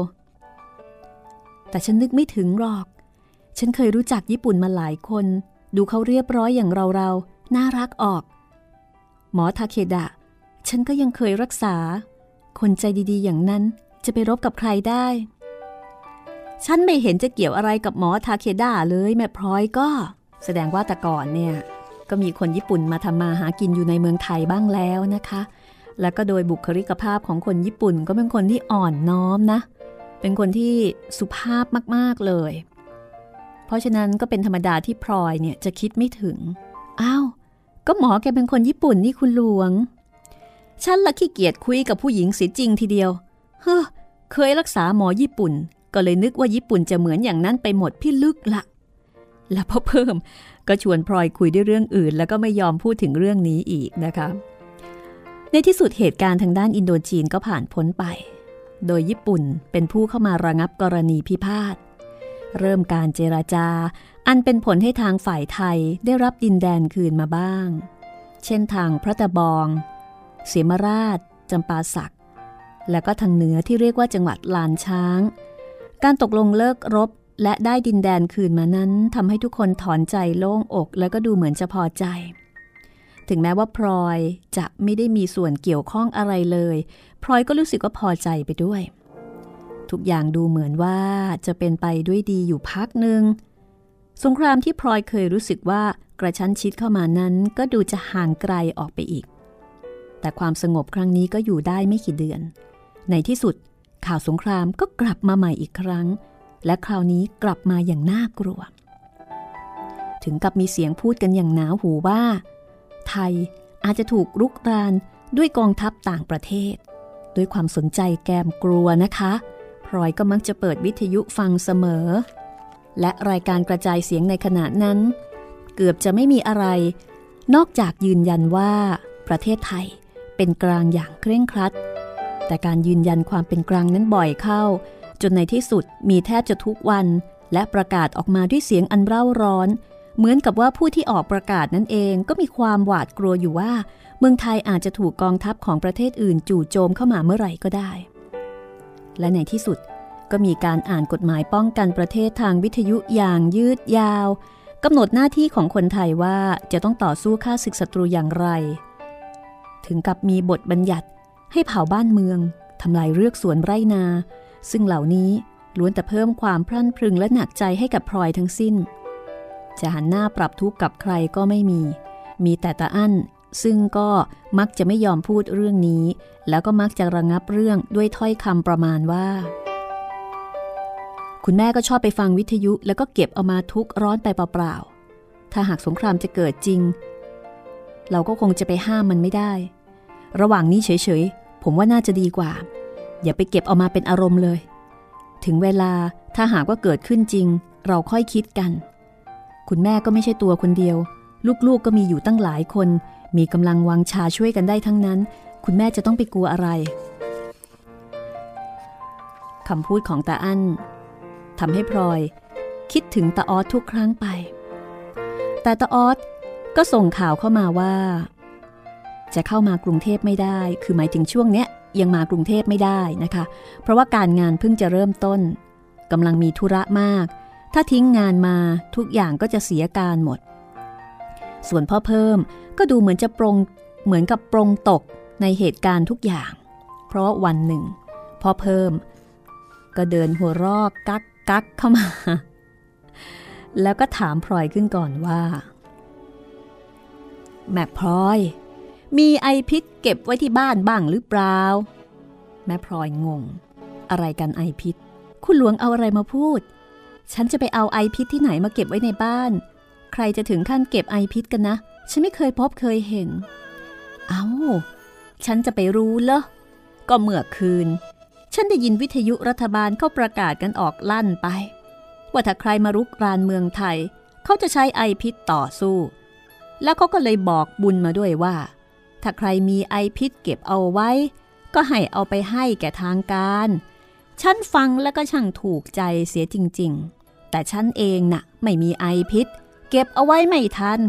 แต่ฉันนึกไม่ถึงหรอก ฉันเคยรู้จักญี่ปุ่นมาหลายคน ดูเขาเรียบร้อยอย่างเราเราน่ารักออก หมอทาเคดะ ฉันก็ยังเคยรักษา คนใจดีๆ อย่างนั้นจะไปรบกับใครได้ ฉันไม่เห็นจะเกี่ยวอะไรกับหมอทาเคดะเลยแม่พลอยก็ แสดงว่าแต่ก่อนเนี่ยก็มีคนญี่ปุ่นมาทำมาหากินอยู่ในเมืองไทยบ้างแล้วนะคะ และก็โดยบุคลิกภาพของคนญี่ปุ่นก็เป็นคนที่อ่อนน้อมนะ เป็นคนที่สุภาพมากๆเลย เพราะฉะนั้นก็เป็นธรรมดาที่พลอยเนี่ยจะคิดไม่ถึง อ้าว ก็หมอแกเป็นคนญี่ปุ่นนี่คุณหลวง ฉันละขี้เกียจคุยกับผู้หญิงเสียจริงทีเดียว เฮ้อ เคยรักษาหมอญี่ปุ่น ก็เลยนึกว่าญี่ปุ่นจะเหมือนอย่างนั้นไปหมดพี่ลึกละแล้วพอเพิ่มก็ชวนพลอยคุยด้วยเรื่องอื่น แล้วก็ไม่ยอมพูดถึงเรื่องนี้อีกนะคะ ในที่สุดเหตุการณ์ทางด้านอินโดจีนก็ผ่านพ้นไป โดยญี่ปุ่นเป็นผู้เข้ามาระงับกรณีพิพาท เริ่มการเจราจา อันเป็นผลให้ทางฝ่ายไทยได้รับดินแดนคืนมาบ้าง เช่นทางพระตะบอง เสียมราช จำปาสัก และก็ทางเหนือที่เรียกว่าจังหวัดลานช้าง การตกลงเลิกรบและได้ดินแดนคืนมานั้นทำให้ทุกคนถอนใจโล่งอก แล้วก็ดูเหมือนจะพอใจ ถึงแม้ว่าพลอยจะไม่ได้มีส่วนเกี่ยวข้องอะไรเลยพลอยก็รู้สึกว่าพอใจไปด้วย ทุกอย่างดูเหมือนว่าจะเป็นไปด้วยดีอยู่พักหนึ่งสงครามที่พลอยเคยรู้สึกว่ากระชั้นชิดเข้ามานั้นก็ดูจะห่างไกลออกไปอีก แต่ความสงบครั้งนี้ก็อยู่ได้ไม่กี่เดือน ในที่สุดข่าวสงครามก็กลับมาใหม่อีกครั้ง และคราวนี้กลับมาอย่างน่ากลัว ถึงกับมีเสียงพูดกันอย่างหนาหูว่า ไทยอาจจะถูกรุกรานด้วยกองทัพต่างประเทศ ด้วยความสนใจแกมกลัวนะคะพลอยก็มักจะเปิดวิทยุฟังเสมอ และรายการกระจายเสียงในขณะนั้น เกือบจะไม่มีอะไร นอกจากยืนยันว่า ประเทศไทยเป็นกลางอย่างเคร่งครัด แต่การยืนยันความเป็นกลางนั้นบ่อยเข้า จนในที่สุดมีแทบจะทุกวัน และประกาศออกมาด้วยเสียงอันเร่าร้อน เหมือนกับว่าผู้ที่ออกประกาศนั้นเองก็มีความหวาดกลัวอยู่ว่า เมืองไทยอาจจะถูกกองทัพของประเทศอื่นจู่โจมเข้ามาเมื่อไหร่ก็ได้ และในที่สุดก็มีการอ่านกฎหมายป้องกันประเทศทางวิทยุอย่างยืดยาวกำหนดหน้าที่ของคนไทยว่าจะต้องต่อสู้ฆ่าศึกศัตรูอย่างไร ถึงกับมีบทบัญญัติให้เผาบ้านเมืองทำลายเรือกสวนไรนา ซึ่งเหล่านี้ล้วนแต่เพิ่มความพรั่นพรึงและหนักใจให้กับพลอยทั้งสิ้น จะหันหน้าปรับทุกข์กับใครก็ไม่มี มีแต่ตาอั้นซึ่งก็มักจะไม่ยอมพูดเรื่องนี้ แล้วก็มักจะระงับเรื่องด้วยถ้อยคำประมาณว่า คุณแม่ก็ชอบไปฟังวิทยุแล้วก็เก็บเอามาทุกร้อนไปเปล่าๆ ถ้าหากสงครามจะเกิดจริง เราก็คงจะไปห้ามมันไม่ได้ ระหว่างนี้เฉยๆ ผมว่าน่าจะดีกว่า อย่าไปเก็บเอามาเป็นอารมณ์เลย ถึงเวลาถ้าหากว่าเกิดขึ้นจริง เราค่อยคิดกัน คุณแม่ก็ไม่ใช่ตัวคนเดียว ลูกๆกก็มีอยู่ตั้งหลายคน มีกำลังวังชาช่วยกันได้ทั้งนั้น คุณแม่จะต้องไปกลัวอะไรคำพูดของตาอั้นทำให้พลอย คิดถึงตาออสทุกครั้งไป แต่ตาออสก็ส่งข่าวเข้ามาว่า จะเข้ามากรุงเทพไม่ได้ คือหมายถึงช่วงเนี้ยยังมากรุงเทพไม่ได้นะคะ เพราะว่าการงานเพิ่งจะเริ่มต้นกำลังมีธุระมาก ถ้าทิ้งงานมาทุกอย่างก็จะเสียการหมด ส่วนพ่อเพิ่มก็ดูเหมือนจะปรงเหมือนกับปรงตกในเหตุการณ์ทุกอย่าง เพราะวันหนึ่งพ่อเพิ่ม ก็เดินหัวรอกกักกักเข้ามา แล้วก็ถามพลอยขึ้นก่อนว่าแม่พลอย มีไอพิษเก็บไว้ที่บ้านบ้างหรือเปล่า แม่พลอยงง อะไรกันไอพิษ คุณหลวงเอาอะไรมาพูด ฉันจะไปเอาไอพิษที่ไหนมาเก็บไว้ในบ้าน ใครจะถึงขั้นเก็บไอพิษกันนะ ฉันไม่เคยพบเคยเห็น เอา้า ฉันจะไปรู้เหรอ ก็เมื่อคืน ฉันได้ยินวิทยุรัฐบาลเขาประกาศกันออกลั่นไป ว่าถ้าใครมารุกรานเมืองไทย เขาจะใช้ไอพิษต่อสู้ แล้วเขาก็เลยบอกบุญมาด้วยว่า ถ้าใครมีไอพิษเก็บเอาไว้ ก็ให้เอาไปให้แก่ทางการ ฉันฟังแล้วก็ช่างถูกใจเสียจริง ๆ แต่ฉันเองนะ่ะไม่มีไอพิษ เก็บเอาไว้ไม่ทัน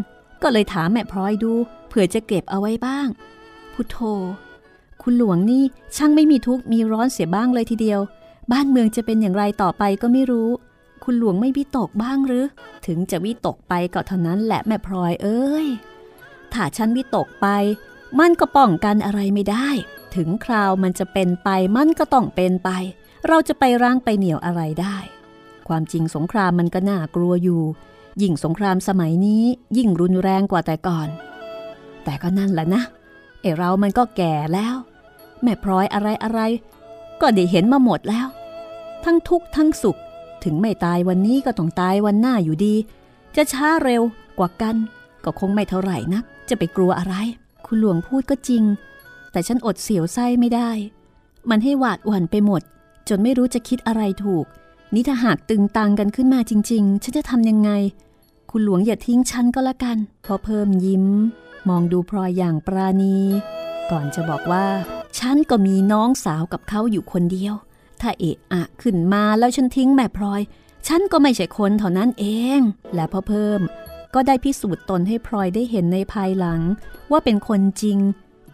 ก็เลยถามแม่พลอยดูเผื่อจะเก็บเอาไว้บ้าง พุทโธ คุณหลวงนี่ช่างไม่มีทุกข์มีร้อนเสียบ้างเลยทีเดียว บ้านเมืองจะเป็นอย่างไรต่อไปก็ไม่รู้ คุณหลวงไม่วิตกบ้างหรือ ถึงจะวิตกไปก็เท่านั้นแหละแม่พลอยเอ้ย ถ้าฉันวิตกไป มันก็ป้องกันอะไรไม่ได้ ถึงคราวมันจะเป็นไปมันก็ต้องเป็นไป เราจะไปร่างไปเหนียวอะไรได้ ความจริงสงครามมันก็น่ากลัวอยู่ ยิ่งสงครามสมัยนี้ยิ่งรุนแรงกว่าแต่ก่อน แต่ก็นั่นแหละนะ เอเรามันก็แก่แล้ว แม่พร้อยอะไรอะไร ก็ได้เห็นมาหมดแล้ว ทั้งทุกข์ทั้งสุข ถึงไม่ตายวันนี้ก็ต้องตายวันหน้าอยู่ดี จะช้าเร็วกว่ากัน ก็คงไม่เท่าไหร่นัก จะไปกลัวอะไร คุณหลวงพูดก็จริง แต่ฉันอดเสียวไส้ไม่ได้ มันให้หวาดหวั่นไปหมด จนไม่รู้จะคิดอะไรถูก นี่ถ้าหากตึงตังกันขึ้นมาจริง ๆ ฉันจะทำยังไง คุณหลวงอย่าทิ้งฉันก็แล้วกัน พอเพิ่มยิ้ม มองดูพลอยอย่างปราณี ก่อนจะบอกว่า ฉันก็มีน้องสาวกับเขาอยู่คนเดียว ถ้าเอะอะขึ้นมาแล้วฉันทิ้งแม่พลอย ฉันก็ไม่ใช่คนเท่านั้นเอง และพอเพิ่ม ก็ได้พิสูจน์ตนให้พลอยได้เห็นในภายหลัง ว่าเป็นคนจริง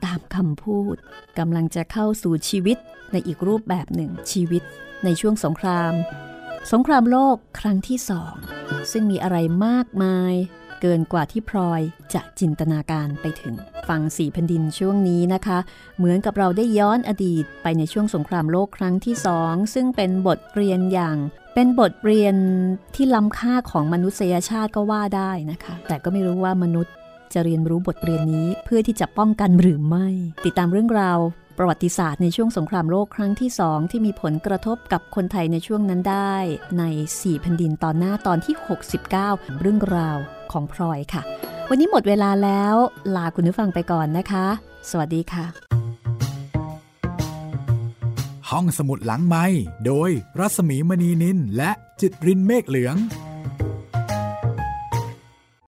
ตามคำพูดกำลังจะเข้าสู่ชีวิตในอีกรูปแบบหนึ่งชีวิตในช่วงสงคราม สงครามโลกครั้งที่สอง ซึ่งมีอะไรมากมาย เกินกว่าที่พลอยจะจินตนาการไปถึง ฟังสี่แผ่นดินช่วงนี้นะคะ เหมือนกับเราได้ย้อนอดีตไปในช่วงสงครามโลกครั้งที่สอง ซึ่งเป็นบทเรียนอย่างเป็นบทเรียนที่ล้ำค่าของมนุษยชาติก็ว่าได้นะคะ แต่ก็ไม่รู้ว่ามนุษย์จะเรียนรู้บทเรียนนี้เพื่อที่จะป้องกันหรือไม่ ติดตามเรื่องราว ประวัติศาสตร์ในช่วงสงครามโลกครั้งที่สองที่มีผลกระทบกับคนไทยในช่วงนั้นได้ใน 4 แผ่นดินตอนหน้าตอนที่ 69 เรื่องราวของพลอยค่ะ วันนี้หมดเวลาแล้วลาคุณผู้ฟังไปก่อนนะคะ สวัสดีค่ะ ห้องสมุดหลังไม้โดยรัสมีมณีนินและจิตรินเมฆเหลือง